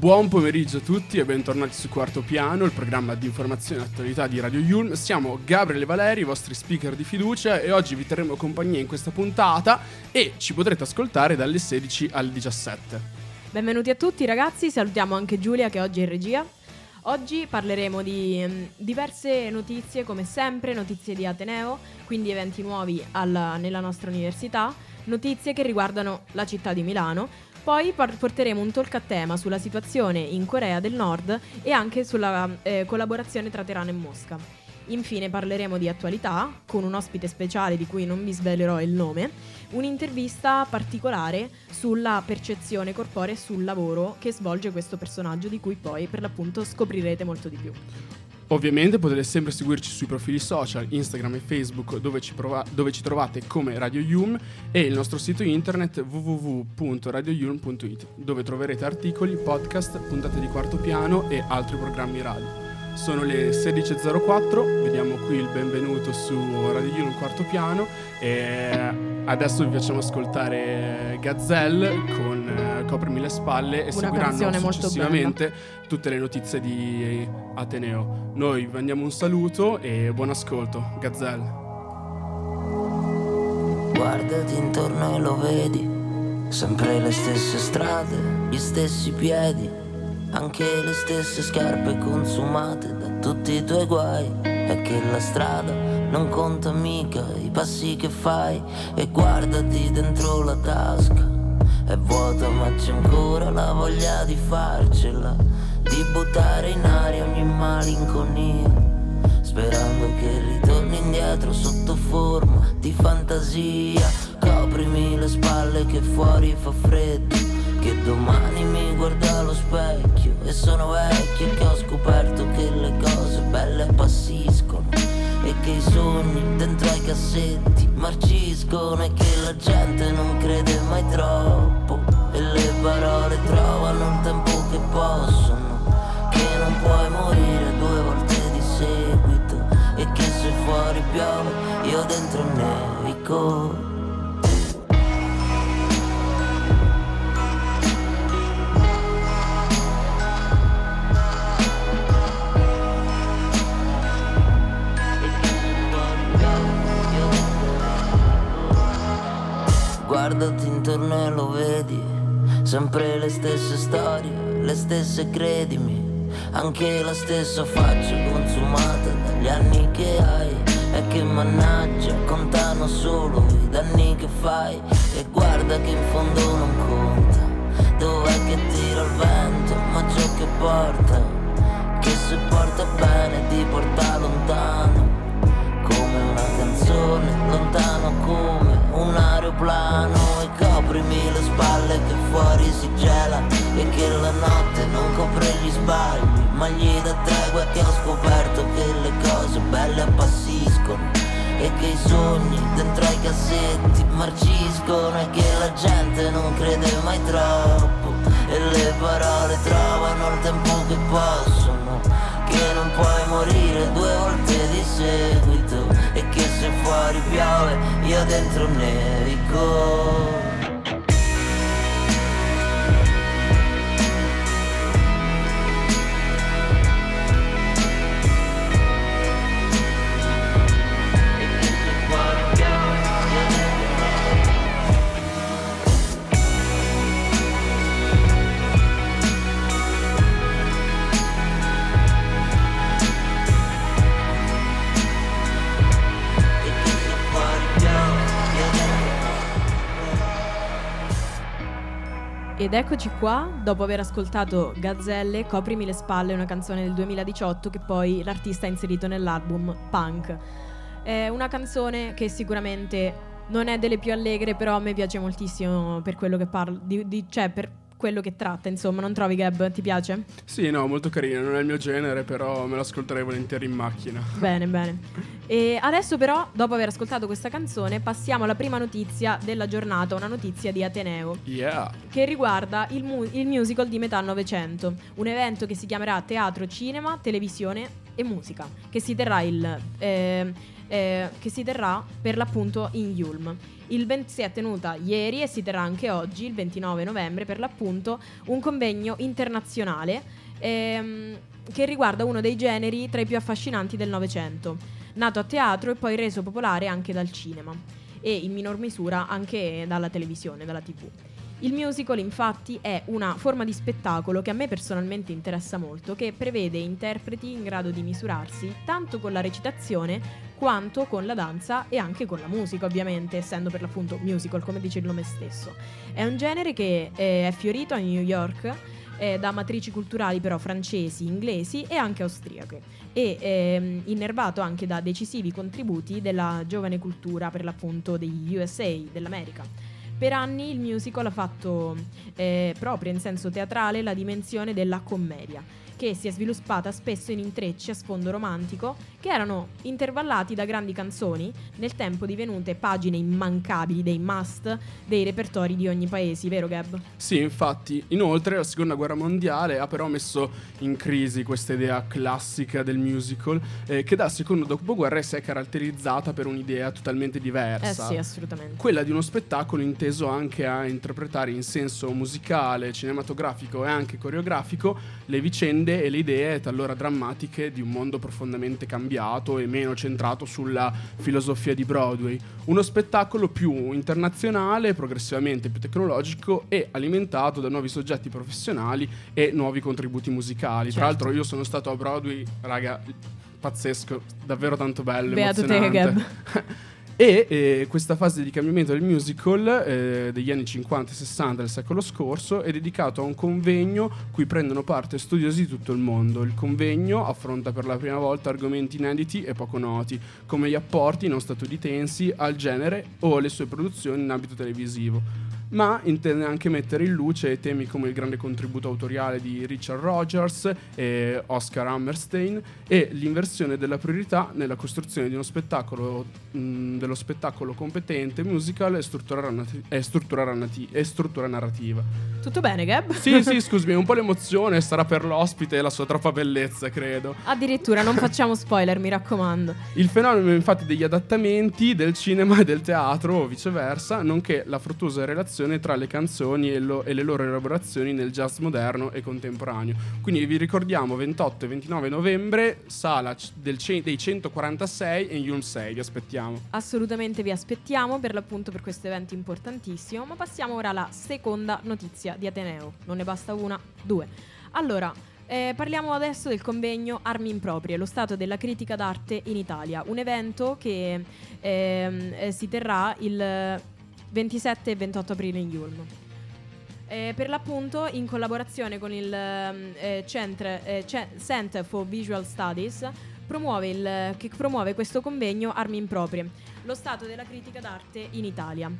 Buon pomeriggio a tutti e bentornati su Quarto Piano, il programma di informazione e attualità di Radio Yulm. Siamo Gabriele Valeri, i vostri speaker di fiducia e oggi vi terremo compagnia in questa puntata e ci potrete ascoltare dalle 16 alle 17. Benvenuti a tutti ragazzi, salutiamo anche Giulia che oggi è in regia. Oggi parleremo di mm, diverse notizie, come sempre, notizie di Ateneo, quindi eventi nuovi alla- nella nostra università, notizie che riguardano la città di Milano. Poi par- porteremo un talk a tema sulla situazione in Corea del Nord e anche sulla eh, collaborazione tra Teheran e Mosca. Infine parleremo di attualità con un ospite speciale di cui non vi svelerò il nome, un'intervista particolare sulla percezione corporea e sul lavoro che svolge questo personaggio di cui poi per l'appunto scoprirete molto di più. Ovviamente potete sempre seguirci sui profili social, Instagram e Facebook dove ci, prova- dove ci trovate come Radio Yulm e il nostro sito internet www.radioyulm.it dove troverete articoli, podcast, puntate di quarto piano e altri programmi radio. Sono le 16.04, vediamo qui il benvenuto su Radio Yulm quarto piano e adesso vi facciamo ascoltare Gazelle con Coprimi le spalle e Una seguiranno successivamente tutte le notizie di Ateneo. Noi vi mandiamo un saluto e buon ascolto. Gazelle. Guardati intorno e lo vedi, sempre le stesse strade, gli stessi piedi, anche le stesse scarpe consumate da tutti i tuoi guai. È che la strada non conta mica i passi che fai e guardati dentro la tasca. È vuota ma c'è ancora la voglia di farcela, di buttare in aria ogni malinconia. Sperando che ritorni indietro sotto forma di fantasia Coprimi le spalle che fuori fa freddo Che domani mi guardo allo specchio E sono vecchio che ho scoperto che le cose belle appassiscono E che i sogni dentro ai cassetti marciscono E che la gente non crede mai troppo. E le parole trovano il tempo che possono Che non puoi morire due volte di seguito e che se fuori piove io dentro nevico Guardati intorno e lo vedi, sempre le stesse storie, le stesse credimi, anche la stessa faccia consumata dagli anni che hai. E che mannaggia contano solo i danni che fai. E guarda che in fondo non conta. Dov'è che tira il vento ma ciò che porta? Che se porta bene ti porta lontano come una canzone, lontano come un aeroplano. E coprimi le spalle che fuori si gela e che la notte non copre gli sbagli, ma gli dà tregua che ho scoperto che le cose belle appassiscono e che i sogni dentro ai cassetti marciscono e che la gente non crede mai troppo e le parole trovano il tempo che possono. Che non puoi morire due volte di seguito. E che se fuori piove io dentro nevico Ed eccoci qua, dopo aver ascoltato Gazzelle, Coprimi le spalle, una canzone del 2018 che poi l'artista ha inserito nell'album Punk. È una canzone che sicuramente non è delle più allegre, però a me piace moltissimo per quello che parla, di- di- cioè per quello che tratta, insomma, non trovi Gab? Ti piace? Sì, no, molto carino, non è il mio genere, però me lo ascolterei volentieri in macchina. Bene, bene. E adesso però, dopo aver ascoltato questa canzone, passiamo alla prima notizia della giornata, una notizia di Ateneo. Yeah. che riguarda il, mu- il musical di metà Novecento, un evento che si chiamerà Teatro, Cinema, Televisione e Musica, che si terrà, il, eh, eh, che si terrà per l'appunto in Yulm. Il 20 si è tenuta ieri e si terrà anche oggi, il 29 novembre, per l'appunto, un convegno internazionale ehm, che riguarda uno dei generi tra i più affascinanti del Novecento, nato a teatro e poi reso popolare anche dal cinema e in minor misura anche dalla televisione, dalla tv. Il musical infatti è una forma di spettacolo che a me personalmente interessa molto, che prevede interpreti in grado di misurarsi tanto con la recitazione quanto con la danza e anche con la musica ovviamente, essendo per l'appunto musical come dice il nome stesso. È un genere che eh, è fiorito a New York da matrici culturali però francesi, inglesi e anche austriache e ehm, innervato anche da decisivi contributi della giovane cultura per l'appunto degli USA, dell'America. Per anni il musical ha fatto eh, proprio in senso teatrale la dimensione della commedia che si è sviluppata spesso in intrecci a sfondo romantico, che erano intervallati da grandi canzoni, nel tempo divenute pagine immancabili dei must dei repertori di ogni paese, vero Gab? Sì, infatti. Inoltre la seconda guerra mondiale ha però messo in crisi questa idea classica del musical, eh, che dal secondo dopoguerra si è caratterizzata per un'idea totalmente diversa. Eh sì, assolutamente. Quella di uno spettacolo inteso anche a interpretare in senso musicale, cinematografico e anche coreografico le vicende e le idee talora drammatiche di un mondo profondamente cambiato e meno centrato sulla filosofia di Broadway. Uno spettacolo più internazionale, progressivamente più tecnologico e alimentato da nuovi soggetti professionali e nuovi contributi musicali. Certo. Tra l'altro io sono stato a Broadway, raga, pazzesco, davvero tanto bello. Beato te, emozionante. E eh, questa fase di cambiamento del musical eh, degli anni 50 e 60 del secolo scorso è dedicato a un convegno cui prendono parte studiosi di tutto il mondo. Il convegno affronta per la prima volta argomenti inediti e poco noti, come gli apporti non statunitensi al genere o le sue produzioni in ambito televisivo ma intende anche mettere in luce temi come il grande contributo autoriale di Richard Rogers e Oscar Hammerstein e l'inversione della priorità nella costruzione di uno spettacolo, mh, dello spettacolo competente, musical e struttura, narrati- e struttura narrati- e struttura narrativa. Tutto bene, Gab? Sì, sì, scusami, un po' l'emozione sarà per l'ospite e la sua troppa bellezza, credo. Addirittura non facciamo spoiler, mi raccomando. Il fenomeno infatti degli adattamenti del cinema e del teatro o viceversa, nonché la fruttuosa relazione tra le canzoni e, lo- e le loro elaborazioni nel jazz moderno e contemporaneo. Quindi vi ricordiamo 28 e 29 novembre, sala c- del ce- dei 146 e Yulm 6, vi aspettiamo. Assolutamente vi aspettiamo per l'appunto per questo evento importantissimo, ma passiamo ora alla seconda notizia di Ateneo. Non ne basta una, due. Allora, eh, parliamo adesso del convegno Armi Improprie, lo stato della critica d'arte in Italia, un evento che ehm, eh, si terrà il 27 e 28 aprile in Yulm. Eh, per l'appunto, in collaborazione con il ehm, eh, Centre- eh, Ce- Center for Visual Studies, promuove, il- che promuove questo convegno Armi Improprie, lo stato della critica d'arte in Italia.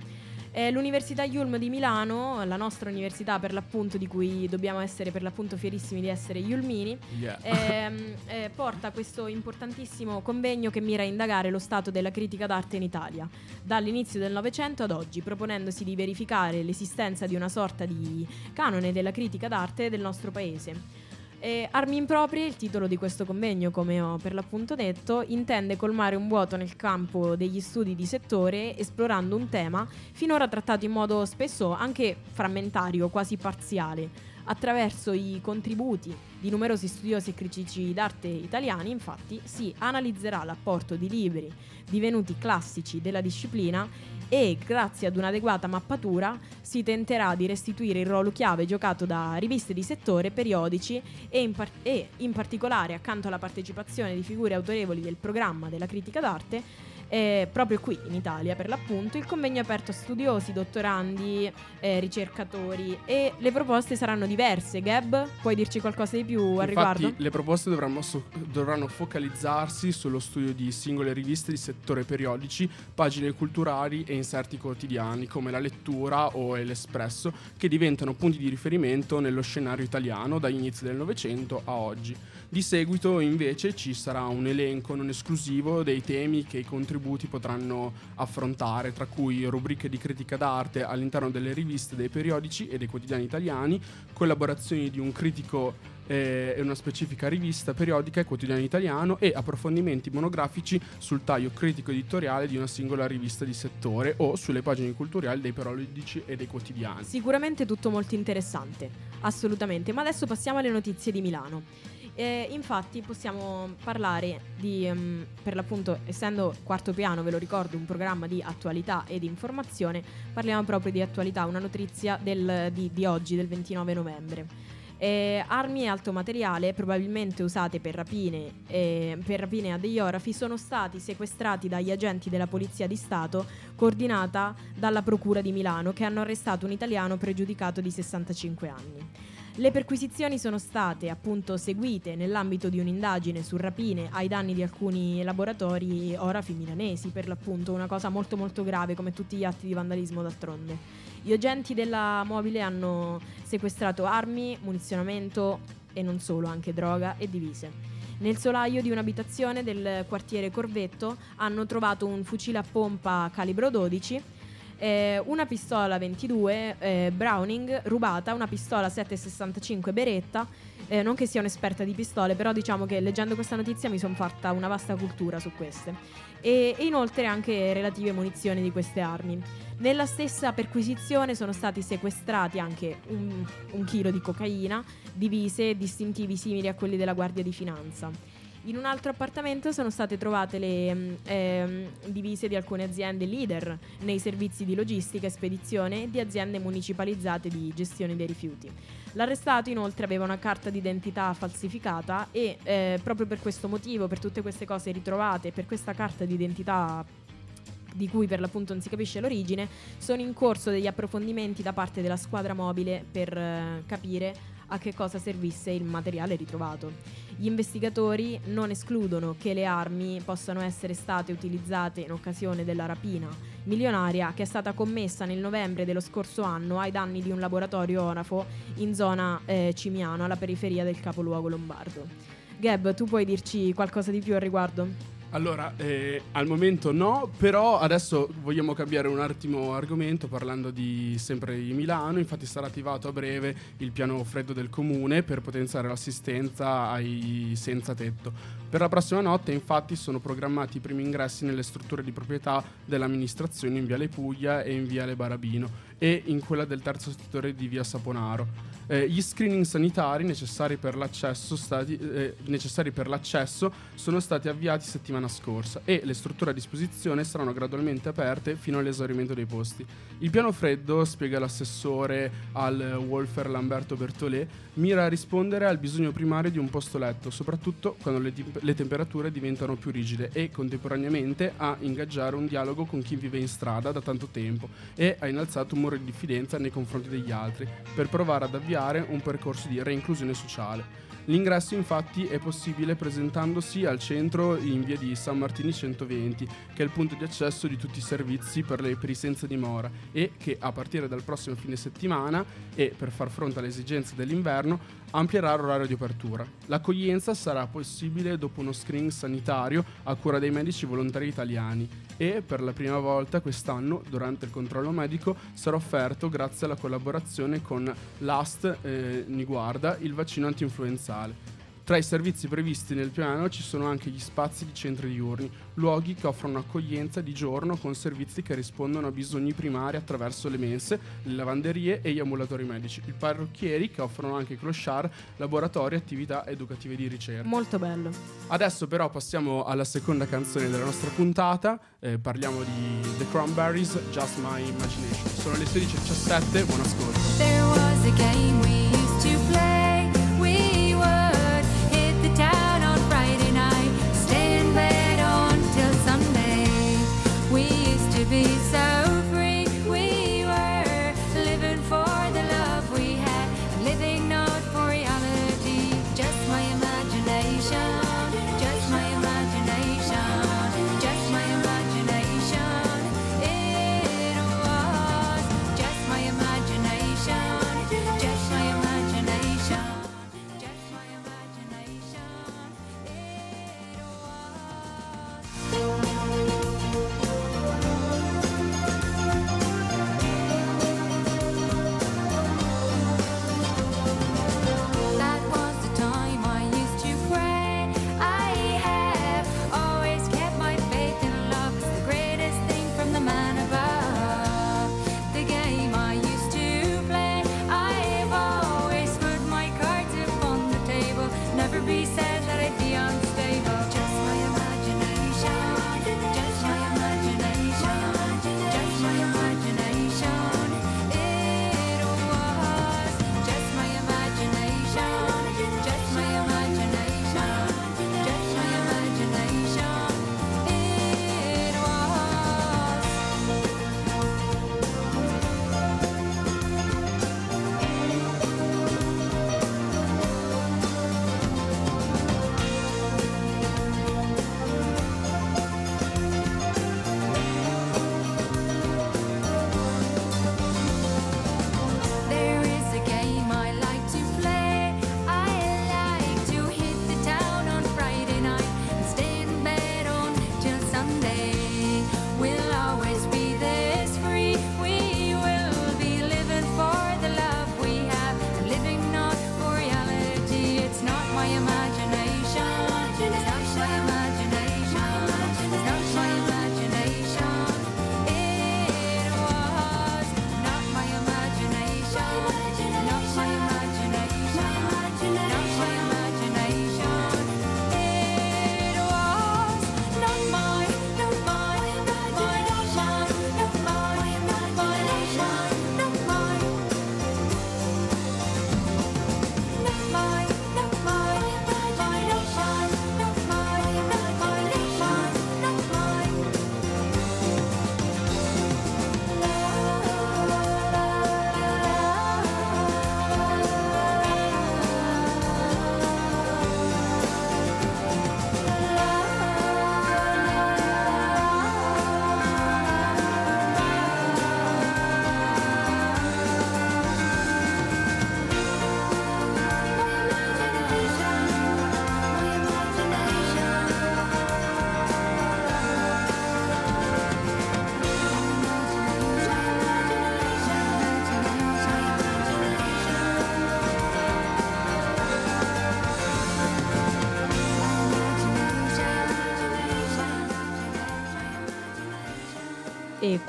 Eh, L'Università Yulm di Milano, la nostra università per l'appunto di cui dobbiamo essere per l'appunto fierissimi di essere Yulmini, ehm, eh, porta questo importantissimo convegno che mira a indagare lo stato della critica d'arte in Italia, dall'inizio del Novecento ad oggi, proponendosi di verificare l'esistenza di una sorta di canone della critica d'arte del nostro paese. Eh, Armi improprie, il titolo di questo convegno, come ho per l'appunto detto, intende colmare un vuoto nel campo degli studi di settore esplorando un tema finora trattato in modo spesso anche frammentario, quasi parziale. Attraverso i contributi di numerosi studiosi e critici d'arte italiani, infatti, si analizzerà l'apporto di libri divenuti classici della disciplina e, grazie ad un'adeguata mappatura, si tenterà di restituire il ruolo chiave giocato da riviste di settore, periodici e in, par- e, in particolare, accanto alla partecipazione di figure autorevoli del programma della critica d'arte, eh, proprio qui in Italia per l'appunto, il convegno è aperto a studiosi, dottorandi, eh, ricercatori e le proposte saranno diverse. Gab, puoi dirci qualcosa di più al Infatti, riguardo? le proposte dovranno, so- dovranno focalizzarsi sullo studio di singole riviste di settore periodici, pagine culturali e inserti quotidiani come la lettura o l'Espresso, che diventano punti di riferimento nello scenario italiano dagli inizi del Novecento a oggi. Di seguito, invece, ci sarà un elenco non esclusivo dei temi che i contribuenti contributi potranno affrontare, tra cui rubriche di critica d'arte all'interno delle riviste, dei periodici e dei quotidiani italiani, collaborazioni di un critico e una specifica rivista periodica e quotidiano italiano e approfondimenti monografici sul taglio critico editoriale di una singola rivista di settore o sulle pagine culturali dei periodici e dei quotidiani. Sicuramente tutto molto interessante, assolutamente. Ma adesso passiamo alle notizie di Milano. Eh, infatti possiamo parlare di, um, per l'appunto, essendo quarto piano, ve lo ricordo, un programma di attualità e di informazione, parliamo proprio di attualità, una notizia del, di, di oggi, del 29 novembre. Eh, armi e alto materiale, probabilmente usate per rapine, eh, per rapine a degli orafi, sono stati sequestrati dagli agenti della Polizia di Stato, coordinata dalla Procura di Milano, che hanno arrestato un italiano pregiudicato di 65 anni. Le perquisizioni sono state appunto seguite nell'ambito di un'indagine su rapine ai danni di alcuni laboratori orafi milanesi, per l'appunto, una cosa molto molto grave come tutti gli atti di vandalismo d'altronde. Gli agenti della mobile hanno sequestrato armi, munizionamento e non solo, anche droga e divise. Nel solaio di un'abitazione del quartiere Corvetto hanno trovato un fucile a pompa calibro 12, eh, una pistola 22 eh, Browning rubata, una pistola 765 Beretta. Eh, non che sia un'esperta di pistole, però diciamo che leggendo questa notizia mi sono fatta una vasta cultura su queste. E, e inoltre anche relative munizioni di queste armi. Nella stessa perquisizione sono stati sequestrati anche un, un chilo di cocaina, divise e distintivi simili a quelli della Guardia di Finanza. In un altro appartamento sono state trovate le eh, divise di alcune aziende leader nei servizi di logistica e spedizione e di aziende municipalizzate di gestione dei rifiuti. L'arrestato inoltre aveva una carta d'identità falsificata e eh, proprio per questo motivo, per tutte queste cose ritrovate, per questa carta d'identità di cui per l'appunto non si capisce l'origine, sono in corso degli approfondimenti da parte della squadra mobile per eh, capire a che cosa servisse il materiale ritrovato. Gli investigatori non escludono che le armi possano essere state utilizzate in occasione della rapina milionaria che è stata commessa nel novembre dello scorso anno ai danni di un laboratorio orafo in zona eh, Cimiano, alla periferia del capoluogo lombardo. Gab, tu puoi dirci qualcosa di più al riguardo? Allora, eh, al momento no, però adesso vogliamo cambiare un attimo argomento parlando di sempre di Milano, infatti sarà attivato a breve il piano freddo del comune per potenziare l'assistenza ai senza tetto. Per la prossima notte infatti sono programmati i primi ingressi nelle strutture di proprietà dell'amministrazione in Viale Puglia e in Viale Barabino e in quella del terzo settore di Via Saponaro. Eh, gli screening sanitari necessari per, stati, eh, necessari per, l'accesso sono stati avviati settimana scorsa e le strutture a disposizione saranno gradualmente aperte fino all'esaurimento dei posti. Il piano freddo, spiega l'assessore al Wolfer Lamberto Bertolè, mira a rispondere al bisogno primario di un posto letto, soprattutto quando le, le temperature diventano più rigide e contemporaneamente a ingaggiare un dialogo con chi vive in strada da tanto tempo e ha innalzato un muro di diffidenza nei confronti degli altri per provare ad avviare un percorso di reinclusione sociale. L'ingresso infatti è possibile presentandosi al centro in via di San Martini 120, che è il punto di accesso di tutti i servizi per, le, per i senza dimora e che a partire dal prossimo fine settimana e per far fronte alle esigenze dell'inverno amplierà l'orario di apertura. L'accoglienza sarà possibile dopo uno screening sanitario a cura dei medici volontari italiani e per la prima volta quest'anno durante il controllo medico sarà offerto grazie alla collaborazione con l'AST eh, Niguarda il vaccino antinfluenzale. Tra i servizi previsti nel piano ci sono anche gli spazi di centri diurni, luoghi che offrono accoglienza di giorno con servizi che rispondono a bisogni primari attraverso le mense, le lavanderie e gli ambulatori medici, i parrucchieri che offrono anche clochard, laboratori e attività educative di ricerca. Molto bello. Adesso però passiamo alla seconda canzone della nostra puntata, eh, parliamo di The Cranberries, Just My Imagination. Sono le 16.17, buon ascolto. Just my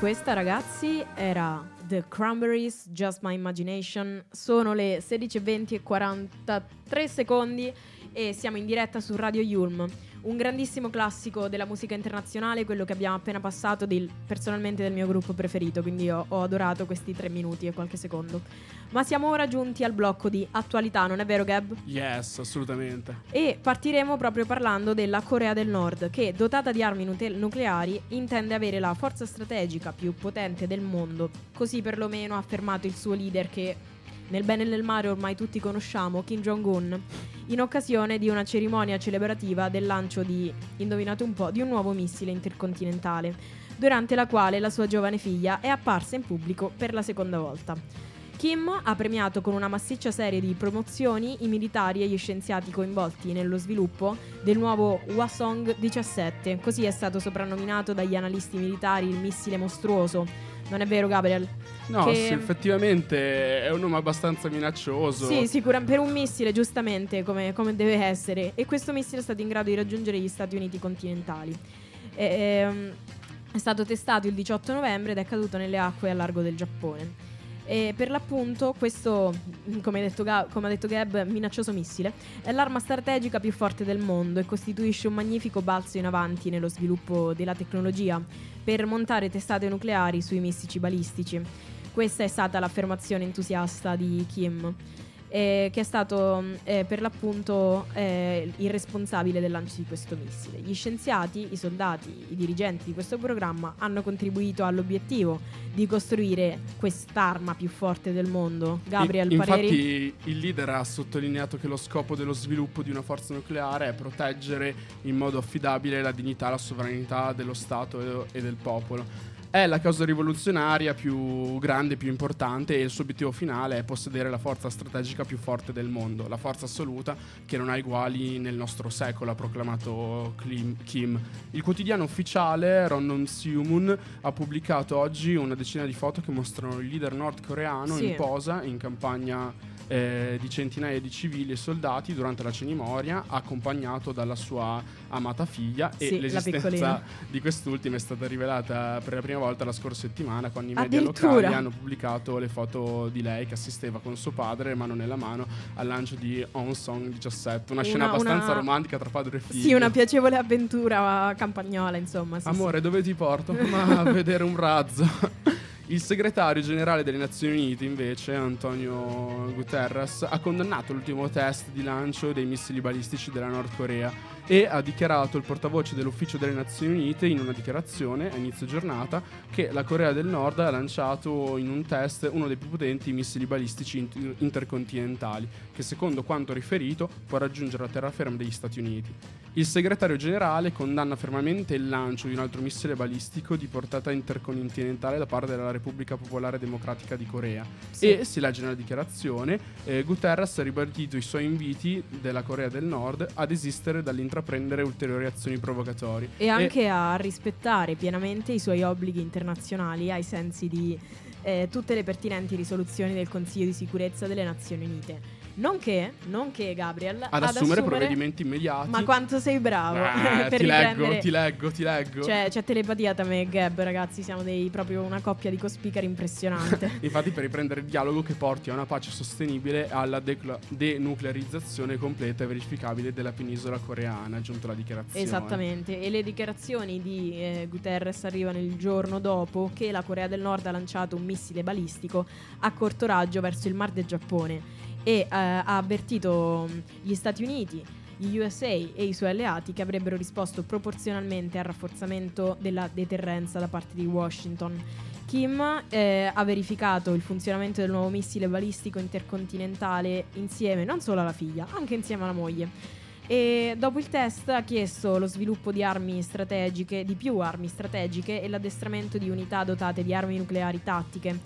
questa ragazzi era The Cranberries, Just My Imagination. Sono le 16.20 e 43 secondi e siamo in diretta su Radio Yulm un grandissimo classico della musica internazionale, quello che abbiamo appena passato del, personalmente del mio gruppo preferito, quindi ho, ho adorato questi tre minuti e qualche secondo. Ma siamo ora giunti al blocco di attualità, non è vero Gab? Yes, assolutamente. E partiremo proprio parlando della Corea del Nord, che dotata di armi nute- nucleari intende avere la forza strategica più potente del mondo, così perlomeno ha affermato il suo leader che nel bene e nel mare ormai tutti conosciamo, Kim Jong-un, in occasione di una cerimonia celebrativa del lancio di, indovinate un po', di un nuovo missile intercontinentale, durante la quale la sua giovane figlia è apparsa in pubblico per la seconda volta. Kim ha premiato con una massiccia serie di promozioni i militari e gli scienziati coinvolti nello sviluppo del nuovo Hwasong 17, così è stato soprannominato dagli analisti militari il missile mostruoso, non è vero, Gabriel? No, che... sì, effettivamente è un nome abbastanza minaccioso. Sì, sicuramente per un missile, giustamente, come, come, deve essere. E questo missile è stato in grado di raggiungere gli Stati Uniti continentali. E, ehm, è stato testato il 18 novembre ed è caduto nelle acque a largo del Giappone. E per l'appunto questo, come ha, detto Gab, come ha detto Gab, minaccioso missile è l'arma strategica più forte del mondo e costituisce un magnifico balzo in avanti nello sviluppo della tecnologia per montare testate nucleari sui mistici balistici. Questa è stata l'affermazione entusiasta di Kim eh, che è stato eh, per l'appunto eh, il responsabile del lancio di questo missile. Gli scienziati, i soldati, i dirigenti di questo programma hanno contribuito all'obiettivo di costruire quest'arma più forte del mondo. Gabriel, I, pareri? Infatti il leader ha sottolineato che lo scopo dello sviluppo di una forza nucleare è proteggere in modo affidabile la dignità e la sovranità dello Stato e del popolo è la causa rivoluzionaria più grande, più importante e il suo obiettivo finale è possedere la forza strategica più forte del mondo, la forza assoluta che non ha uguali nel nostro secolo, ha proclamato Kim. Il quotidiano ufficiale Rondon Siumun ha pubblicato oggi una decina di foto che mostrano il leader nordcoreano sì. in posa in campagna eh, di centinaia di civili e soldati durante la cerimonia, accompagnato dalla sua amata figlia sì, e l'esistenza di quest'ultima è stata rivelata per la prima volta la scorsa settimana quando i media locali hanno pubblicato le foto di lei che assisteva con suo padre mano nella mano al lancio di On Song 17, una, una scena abbastanza una... romantica tra padre e figlio. Sì, una piacevole avventura campagnola, insomma. Sì, Amore, sì. dove ti porto? Ma a vedere un razzo. Il segretario generale delle Nazioni Unite, invece, Antonio Guterres, ha condannato l'ultimo test di lancio dei missili balistici della Nord Corea e ha dichiarato il portavoce dell'Ufficio delle Nazioni Unite in una dichiarazione a inizio giornata che la Corea del Nord ha lanciato in un test uno dei più potenti missili balistici inter- intercontinentali, che secondo quanto riferito può raggiungere la terraferma degli Stati Uniti. Il segretario generale condanna fermamente il lancio di un altro missile balistico di portata intercontinentale da parte della Repubblica Popolare Democratica di Corea. Sì. E si legge nella dichiarazione, eh, Guterres ha ribadito i suoi inviti della Corea del Nord ad esistere dall'intraprendere ulteriori azioni provocatorie. E anche e a rispettare pienamente i suoi obblighi internazionali ai sensi di eh, tutte le pertinenti risoluzioni del Consiglio di sicurezza delle Nazioni Unite. Nonché, nonché Gabriel, ad, ad assumere, assumere, provvedimenti immediati. Ma quanto sei bravo! Eh, per ti leggo, ti leggo, ti leggo. Cioè, c'è telepatia tra me e Gab, ragazzi. Siamo dei, proprio una coppia di cospicari impressionante. Infatti, per riprendere il dialogo che porti a una pace sostenibile e alla decla- denuclearizzazione completa e verificabile della penisola coreana, aggiunto la dichiarazione. Esattamente. E le dichiarazioni di eh, Guterres arrivano il giorno dopo che la Corea del Nord ha lanciato un missile balistico a corto raggio verso il mar del Giappone e eh, ha avvertito gli Stati Uniti, gli USA e i suoi alleati che avrebbero risposto proporzionalmente al rafforzamento della deterrenza da parte di Washington. Kim eh, ha verificato il funzionamento del nuovo missile balistico intercontinentale insieme non solo alla figlia, anche insieme alla moglie. E dopo il test ha chiesto lo sviluppo di armi strategiche, di più armi strategiche e l'addestramento di unità dotate di armi nucleari tattiche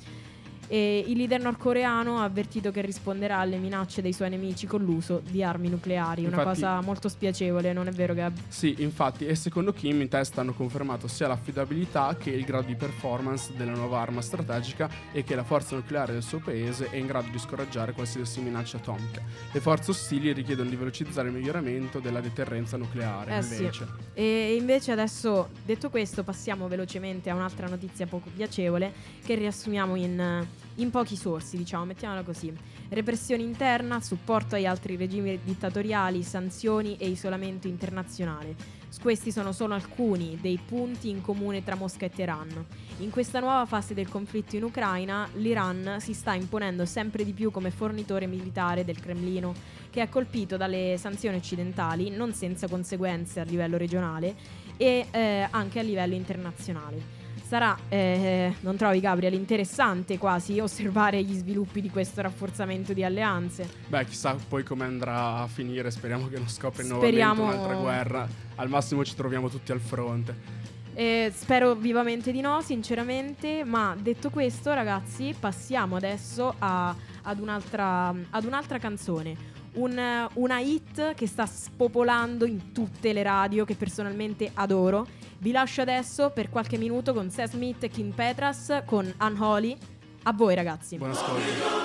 E il leader nordcoreano ha avvertito che risponderà alle minacce dei suoi nemici con l'uso di armi nucleari. Una Infatti- cosa molto spiacevole, non è vero Gab? Sì, infatti, e secondo Kim i test hanno confermato sia l'affidabilità che il grado di performance della nuova arma strategica e che la forza nucleare del suo paese è in grado di scoraggiare qualsiasi minaccia atomica. Le forze ostili richiedono di velocizzare il miglioramento della deterrenza nucleare, Eh sì. invece. E invece adesso, detto questo, passiamo velocemente a un'altra notizia poco piacevole che riassumiamo in, in pochi sorsi, diciamo, mettiamola così. Repressione interna, supporto agli altri regimi dittatoriali, sanzioni e isolamento internazionale. Questi sono solo alcuni dei punti in comune tra Mosca e Teheran. In questa nuova fase del conflitto in Ucraina, l'Iran si sta imponendo sempre di più come fornitore militare del Cremlino, che è colpito dalle sanzioni occidentali, non senza conseguenze a livello regionale e eh, anche a livello internazionale. Sarà, eh, non trovi Gabriel, interessante quasi osservare gli sviluppi di questo rafforzamento di alleanze. Beh, chissà poi come andrà a finire, speriamo che non scopri Speriamo- nuovamente un'altra guerra. Al massimo ci troviamo tutti al fronte. Eh, spero vivamente di no, sinceramente, ma detto questo, ragazzi, passiamo adesso a- ad, un'altra, ad un'altra canzone. Un- una hit che sta spopolando in tutte le radio, che personalmente adoro. Vi lascio adesso per qualche minuto con Seth Smith e Kim Petras con Unholy. A voi, ragazzi. Buon ascolto.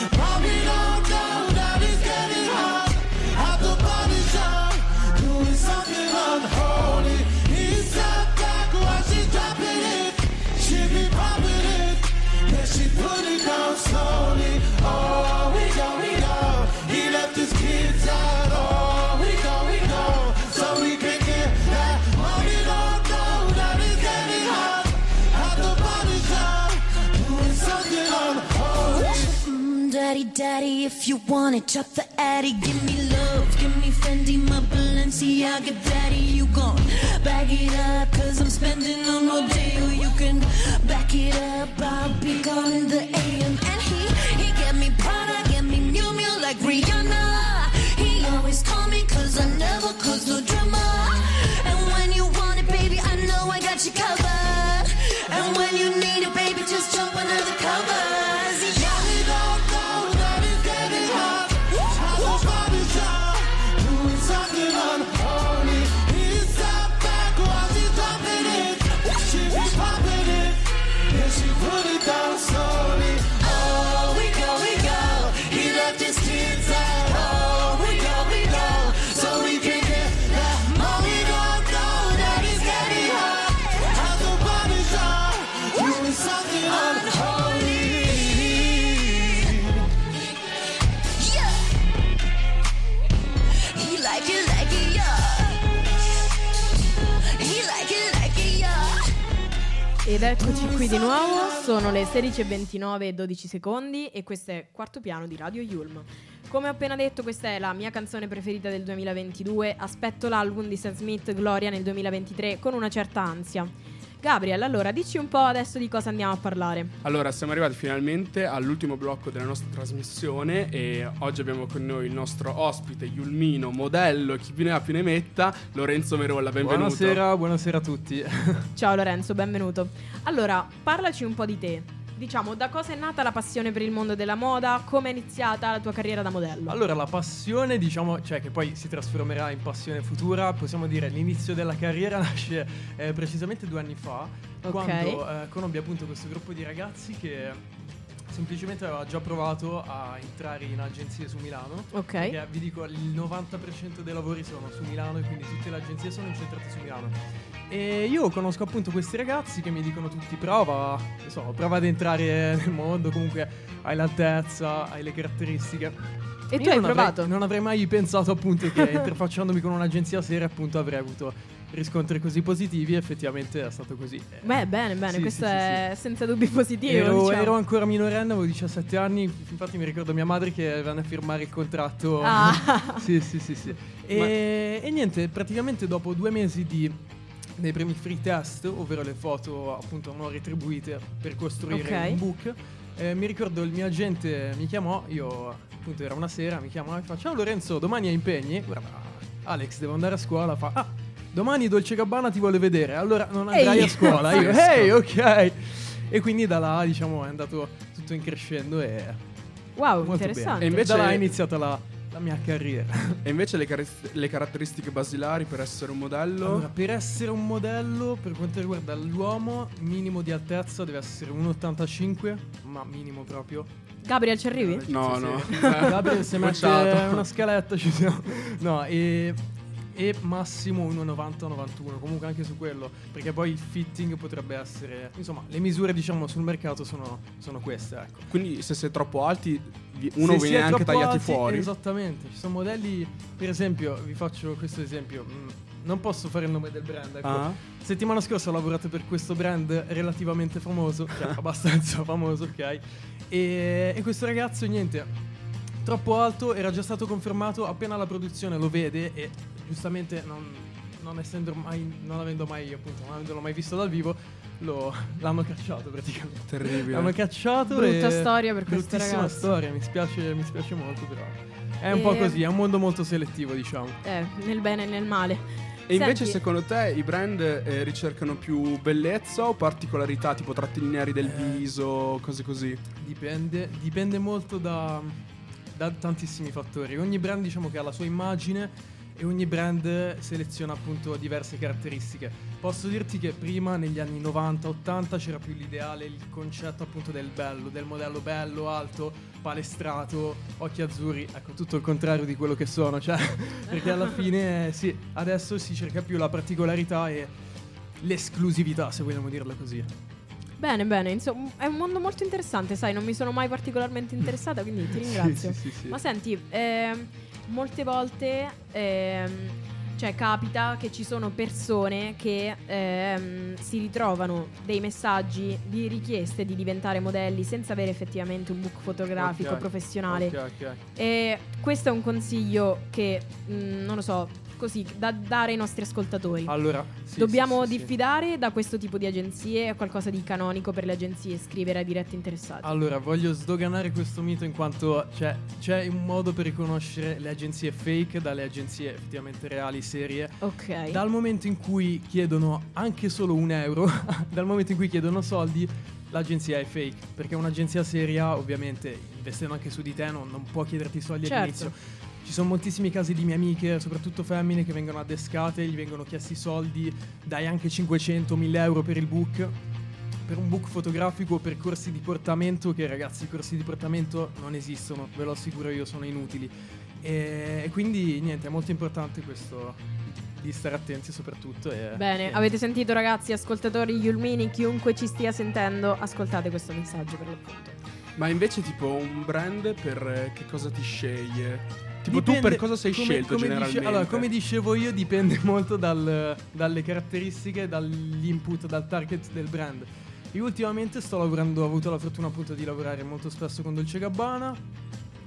If you want it, drop the addy. Give me love, give me Fendi, my Balenciaga daddy. You gon' back it up, cause I'm spending on Rodeo. You can back it up, I'll be calling the AM. And he, he get me Prada, get me Mew Mew like Rihanna. Eccoci qui di nuovo, sono le 16.29 e 12 secondi e questo è Quarto Piano di Radio Yulm. Come ho appena detto, questa è la mia canzone preferita del 2022. Aspetto l'album di Sam Smith, Gloria, nel 2023 con una certa ansia. Gabriel, allora dici un po' adesso di cosa andiamo a parlare. Allora, siamo arrivati finalmente all'ultimo blocco della nostra trasmissione e oggi abbiamo con noi il nostro ospite, Yulmino, modello, chi più ne ha più ne metta, Lorenzo Merolla, benvenuto. Buonasera, buonasera a tutti. Ciao Lorenzo, benvenuto. Allora, parlaci un po' di te. Diciamo, da cosa è nata la passione per il mondo della moda? Come è iniziata la tua carriera da modello? Allora, la passione, diciamo, cioè che poi si trasformerà in passione futura, possiamo dire l'inizio della carriera nasce eh, precisamente due anni fa, Ok. quando eh, conobbi appunto questo gruppo di ragazzi che semplicemente aveva già provato a entrare in agenzie su Milano. Ok. Perché vi dico, il 90% dei lavori sono su Milano e quindi tutte le agenzie sono incentrate su Milano. E io conosco appunto questi ragazzi che mi dicono tutti prova, insomma, prova ad entrare nel mondo, comunque hai l'altezza, hai le caratteristiche. E tu Io hai non avrei- provato? non avrei mai pensato appunto che interfacciandomi con un'agenzia seria appunto avrei avuto riscontri così positivi, effettivamente è stato così. Eh, Beh, bene, bene, Sì, questo sì, sì, è senza dubbi positivo. Ero, diciamo. ero ancora minorenne, avevo 17 anni, infatti mi ricordo mia madre che venne a firmare il contratto. Ah. sì, sì, sì, sì. E, e niente, praticamente dopo due mesi di, dei primi free test, ovvero le foto appunto non retribuite per costruire Ok. un book, eh, mi ricordo il mio agente mi chiamò, io appunto era una sera, mi chiamò e fa ciao Lorenzo, domani hai impegni? Guarda, Alex devo andare a scuola, fa ah, domani Dolce Gabbana ti vuole vedere, allora non andrai Ehi. a scuola. Io, ehi, ok. E quindi da là, diciamo, è andato tutto in crescendo e Wow, molto interessante. bene. E invece- da là è iniziata la, la mia carriera. E invece le, cari- le caratteristiche basilari per essere un modello? Allora, per essere un modello, per quanto riguarda l'uomo, minimo di altezza deve essere 1,85, ma minimo proprio. Gabriel, ci arrivi? no, no. Gabriel se mette Bocciato. una scaletta ci siamo. No, e, e massimo 1,90-91, comunque anche su quello, perché poi il fitting potrebbe essere... Insomma, le misure diciamo sul mercato sono, sono queste, ecco. Quindi se sei troppo alti, uno Se viene anche troppo tagliati alti- fuori. Esattamente, ci sono modelli, per esempio, vi faccio questo esempio, mm, non posso fare il nome del brand, ecco. Ah. Settimana scorsa ho lavorato per questo brand relativamente famoso, cioè abbastanza famoso, ok? E, e questo ragazzo, niente, troppo alto, era già stato confermato appena la produzione lo vede e giustamente non, non essendo mai, non avendo mai, appunto, non avendolo mai visto dal vivo, lo- l'hanno cacciato praticamente. Terribile. L'hanno cacciato Brutta e- storia per questo Bruttissima ragazzo. storia, mi spiace, mi spiace molto però. È un po' E- così, è un mondo molto selettivo, diciamo. Eh, nel bene e nel male. E invece Senti- secondo te i brand eh, ricercano più bellezza o particolarità, tipo tratti lineari del Eh. viso, cose così? Dipende, dipende molto da, da tantissimi fattori. Ogni brand diciamo che ha la sua immagine e ogni brand seleziona appunto diverse caratteristiche. Posso dirti che prima negli anni 90-80 c'era più l'ideale, il concetto appunto del bello, del modello bello, alto, palestrato, occhi azzurri, ecco tutto il contrario di quello che sono, cioè perché alla fine eh, sì, adesso si cerca più la particolarità e l'esclusività, se vogliamo dirla così. Bene, bene, insomma, è un mondo molto interessante, sai, non mi sono mai particolarmente interessata, quindi ti ringrazio. Sì, sì, sì. Ma senti, ehm, molte volte ehm, cioè, capita che ci sono persone che ehm, si ritrovano dei messaggi di richieste di diventare modelli senza avere effettivamente un book fotografico Ok, professionale. Ok, ok. E questo è un consiglio che, mh, non lo so, così, da dare ai nostri ascoltatori. Allora, sì, Dobbiamo sì, sì, diffidare da questo tipo di agenzie? È qualcosa di canonico per le agenzie scrivere ai diretti interessati? Allora, voglio sdoganare questo mito in quanto c'è, c'è un modo per riconoscere le agenzie fake dalle agenzie effettivamente reali, serie. ok. Dal momento in cui chiedono anche solo un euro, dal momento in cui chiedono soldi, l'agenzia è fake. Perché un'agenzia seria, ovviamente, investendo anche su di te, non, non può chiederti soldi Certo. all'inizio. Ci sono moltissimi casi di mie amiche, soprattutto femmine, che vengono adescate, gli vengono chiesti soldi, dai anche 500-1000 euro per il book. Per un book fotografico o per corsi di portamento, che ragazzi, i corsi di portamento non esistono, ve lo assicuro io, sono inutili. E, e quindi niente, è molto importante questo di stare attenti soprattutto. E, Bene, niente. avete sentito ragazzi, ascoltatori Yulmini, chiunque ci stia sentendo, ascoltate questo messaggio per l'appunto. Ma invece tipo un brand per eh, che cosa ti sceglie? Tipo tu Dipende- per cosa sei come- scelto come dice- generalmente? allora, come dicevo io, dipende molto dal- dalle caratteristiche, dall'input, dal target del brand. Io ultimamente sto lavorando, ho avuto la fortuna appunto di lavorare molto spesso con Dolce Gabbana.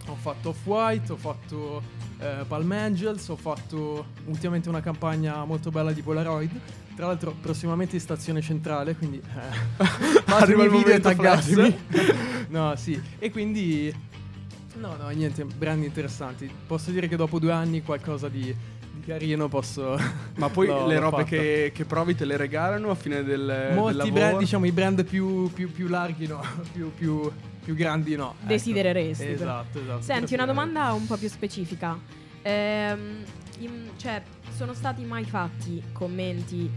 Ho fatto Off-White, ho fatto eh, Palm Angels, ho fatto ultimamente una campagna molto bella di Polaroid. Tra l'altro prossimamente in stazione centrale, quindi eh, fatemi video e taggatemi. no, sì. E quindi No, no, niente, brand interessanti. Posso dire che dopo due anni qualcosa di, di carino posso... Ma poi l'ho- le robe che, che provi te le regalano a fine del, del Molti lavoro? brand, diciamo, i brand più, più, più larghi no, più, più, più grandi no. ecco. Desidereresti, però. Esatto, esatto. Senti, una domanda un po' più specifica. Ehm, in- cioè, sono stati mai fatti commenti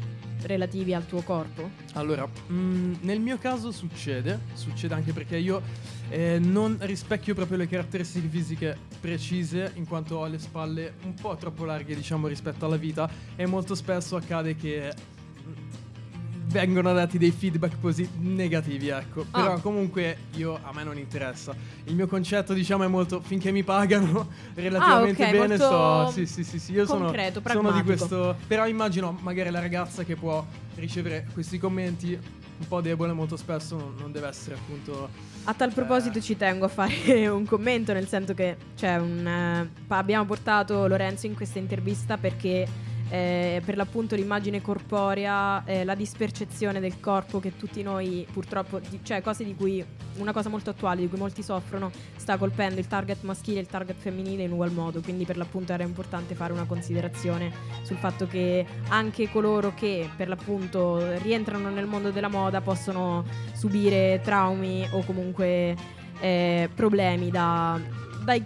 relativi al tuo corpo? Allora, mm, nel mio caso succede, succede anche perché io eh, non rispecchio proprio le caratteristiche fisiche precise in quanto ho le spalle un po' troppo larghe diciamo rispetto alla vita e molto spesso accade che vengono dati dei feedback posi- negativi, ecco. Ah. Però comunque io a me non interessa. Il mio concetto, diciamo, è molto finché mi pagano relativamente ok, bene. molto So, sì, sì, sì, sì, io sono, concreto, sono di pragmatico. questo. Però immagino magari la ragazza che può ricevere questi commenti un po' debole molto spesso non, deve essere appunto A tal proposito ci tengo a fare un commento, nel senso che c'è un, eh, abbiamo portato Lorenzo in questa intervista perché eh, per l'appunto l'immagine corporea, eh, la dispercezione del corpo che tutti noi purtroppo, di- cioè cose di cui, una cosa molto attuale di cui molti soffrono, sta colpendo il target maschile e il target femminile in ugual modo, quindi per l'appunto era importante fare una considerazione sul fatto che anche coloro che per l'appunto rientrano nel mondo della moda possono subire traumi o comunque eh, problemi da, dai,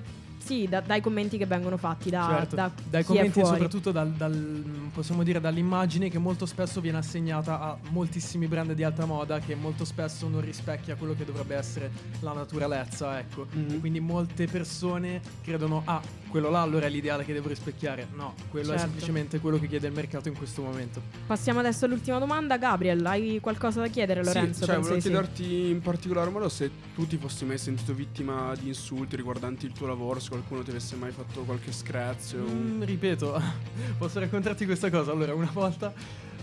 sì, da- dai commenti che vengono fatti da, Certo, da dai chi è commenti e fuori. soprattutto dal, dal- possiamo dire dall'immagine che molto spesso viene assegnata a moltissimi brand di alta moda che molto spesso non rispecchia quello che dovrebbe essere la naturalezza, ecco. Mhm. Quindi molte persone credono ah, quello là allora è l'ideale che devo rispecchiare. No, quello è Certo. semplicemente quello che chiede il mercato in questo momento. Passiamo adesso all'ultima domanda. Gabriel, hai qualcosa da chiedere a Lorenzo? Sì, cioè, volevo di sì. chiederti in particolar modo se tu ti fossi mai sentito vittima di insulti riguardanti il tuo lavoro, qualcuno ti avesse mai fatto qualche scrazio. Mm, ripeto, posso raccontarti questa cosa. Allora, una volta,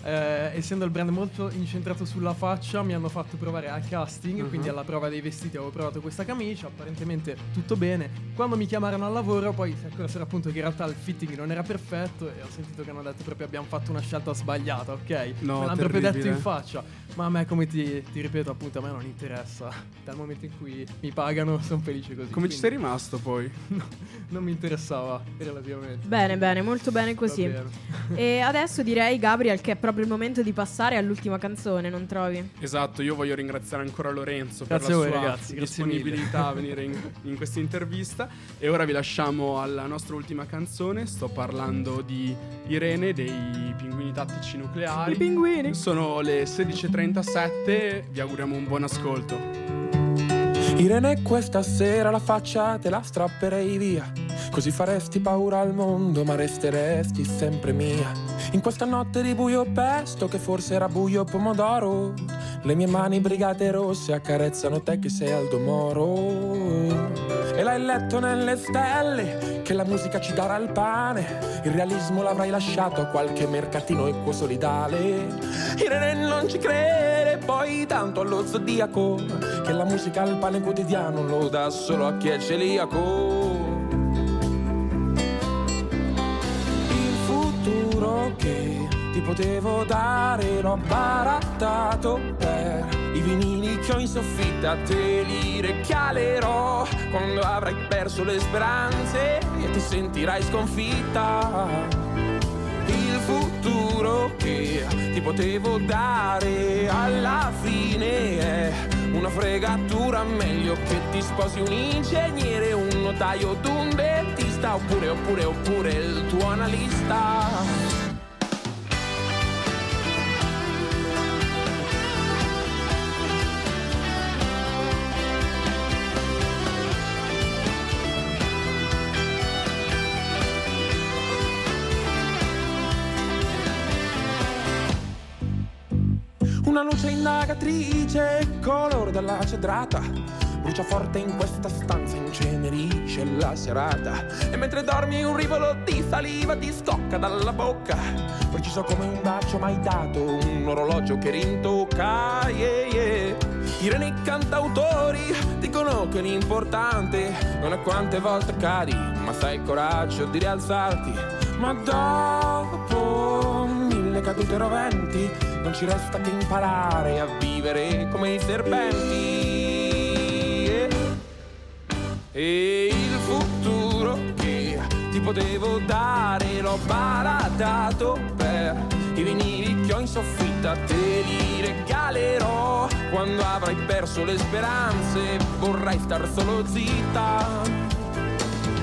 eh, essendo il brand molto incentrato sulla faccia, mi hanno fatto provare al casting, Mhm. quindi alla prova dei vestiti avevo provato questa camicia, apparentemente tutto bene. Quando mi chiamarono al lavoro, poi si accorsero appunto che in realtà il fitting non era perfetto e ho sentito che hanno detto proprio abbiamo fatto una scelta sbagliata, ok? No, Me l'hanno proprio detto in faccia. Ma a me, come ti, ti ripeto, appunto, a me non interessa. Dal momento in cui mi pagano, sono felice così. Come ci sei quindi rimasto poi? Non mi interessava relativamente. Bene, bene, molto bene così. Bene. E adesso direi, Gabriel, che è proprio il momento di passare all'ultima canzone, non trovi? Esatto, io voglio ringraziare ancora Lorenzo Grazie per la voi, sua ragazzi, disponibilità a venire in, in questa intervista. E ora vi lasciamo alla nostra ultima canzone. Sto parlando di Irene dei Pinguini Tattici Nucleari. I pinguini. Sono le 16.37, vi auguriamo un buon ascolto. Irene, questa sera la faccia te la strapperei via. Così faresti paura al mondo, ma resteresti sempre mia. In questa notte di buio pesto, che forse era buio pomodoro, le mie mani brigate rosse accarezzano te che sei Aldo Moro. E l'hai letto nelle stelle, che la musica ci darà il pane. Il realismo l'avrai lasciato a qualche mercatino equo solidale. Irene non ci crede, poi tanto allo zodiaco, che la musica al pane quotidiano lo dà solo a chi è celiaco. Che ti potevo dare l'ho barattato per i vinili che ho in soffitta te li regalerò quando avrai perso le speranze e ti sentirai sconfitta. Il futuro che ti potevo dare alla fine è una fregatura meglio che ti sposi un ingegnere un notaio od un dentista oppure oppure oppure il tuo analista Una luce indagatrice, color della cedrata. Brucia forte in questa stanza, incenerisce la serata. E mentre dormi un rivolo di saliva ti scocca dalla bocca. Preciso come un bacio mai dato, un orologio che rintocca. Yeah, yeah. Irene i cantautori dicono che l'importante non è quante volte cadi, ma sai il coraggio di rialzarti. Ma dopo mille cadute roventi non ci resta che imparare a vivere come i serpenti. E il futuro che ti potevo dare l'ho baratato per i vinili che ho in soffitta. Te li regalerò quando avrai perso le speranze. Vorrai star solo zitta.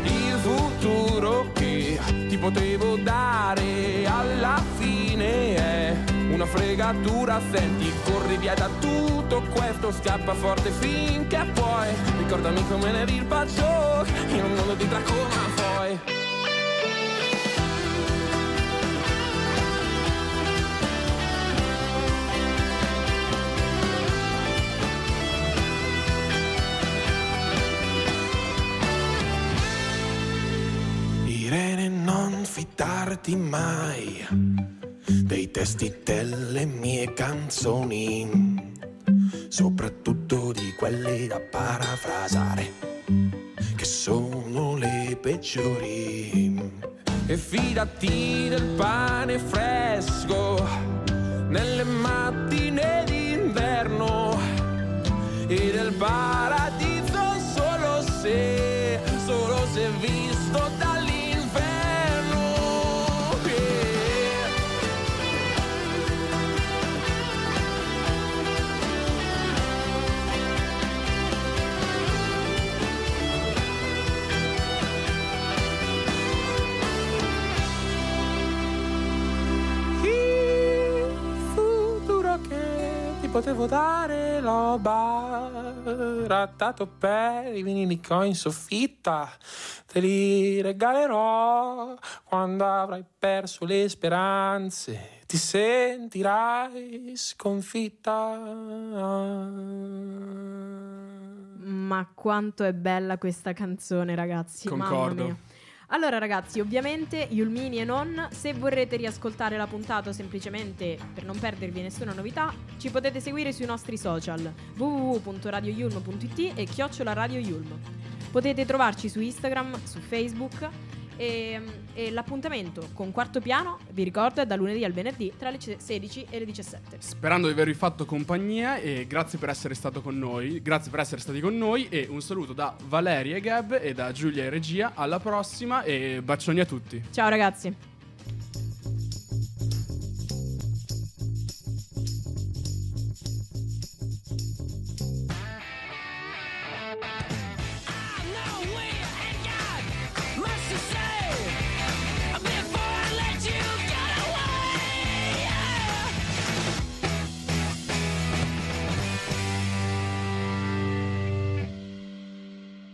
Il futuro che ti potevo dare alla fine è una fregatura senti corri via da tutto questo scappa forte finché puoi. Ricordami come ne il bacio in un mondo di tracoma poi. Irene non fidarti mai testi delle mie canzoni, soprattutto di quelle da parafrasare, che sono le peggiori. E fidati del pane fresco nelle mattine d'inverno e del paradiso solo se, potevo dare l'ho barattato per i vinili che ho in soffitta. Te li regalerò quando avrai perso le speranze. Ti sentirai sconfitta. Ma quanto è bella questa canzone, ragazzi. Concordo. Allora, ragazzi, ovviamente, Yulmini e non, se vorrete riascoltare la puntata semplicemente per non perdervi nessuna novità, ci potete seguire sui nostri social www.radioyulm.it e chiocciola Yulm. Potete trovarci su Instagram, su Facebook e, e l'appuntamento con Quarto Piano, vi ricordo, è da lunedì al venerdì tra le 16 e le 17. Sperando di avervi fatto compagnia e grazie per essere stato con noi, grazie per essere stati con noi e un saluto da Valeria e Gab e da Giulia e Regia, alla prossima e bacioni a tutti. Ciao ragazzi!